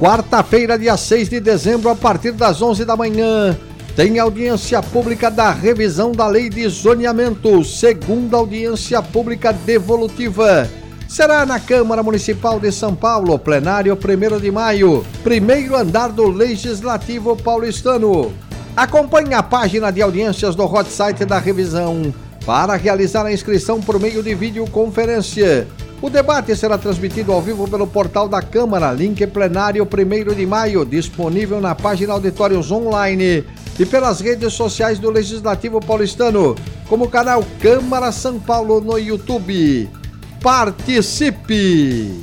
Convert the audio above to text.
Quarta-feira, dia 6 de dezembro, a partir das 11 da manhã, tem audiência pública da revisão da lei de zoneamento, segunda audiência pública devolutiva. Será na Câmara Municipal de São Paulo, plenário 1 de maio, primeiro andar do Legislativo Paulistano. Acompanhe a página de audiências do hot site da revisão para realizar a inscrição por meio de videoconferência. O debate será transmitido ao vivo pelo portal da Câmara, link plenário 1 de maio, disponível na página Auditórios Online e pelas redes sociais do Legislativo Paulistano, como o canal Câmara São Paulo no YouTube. Participe!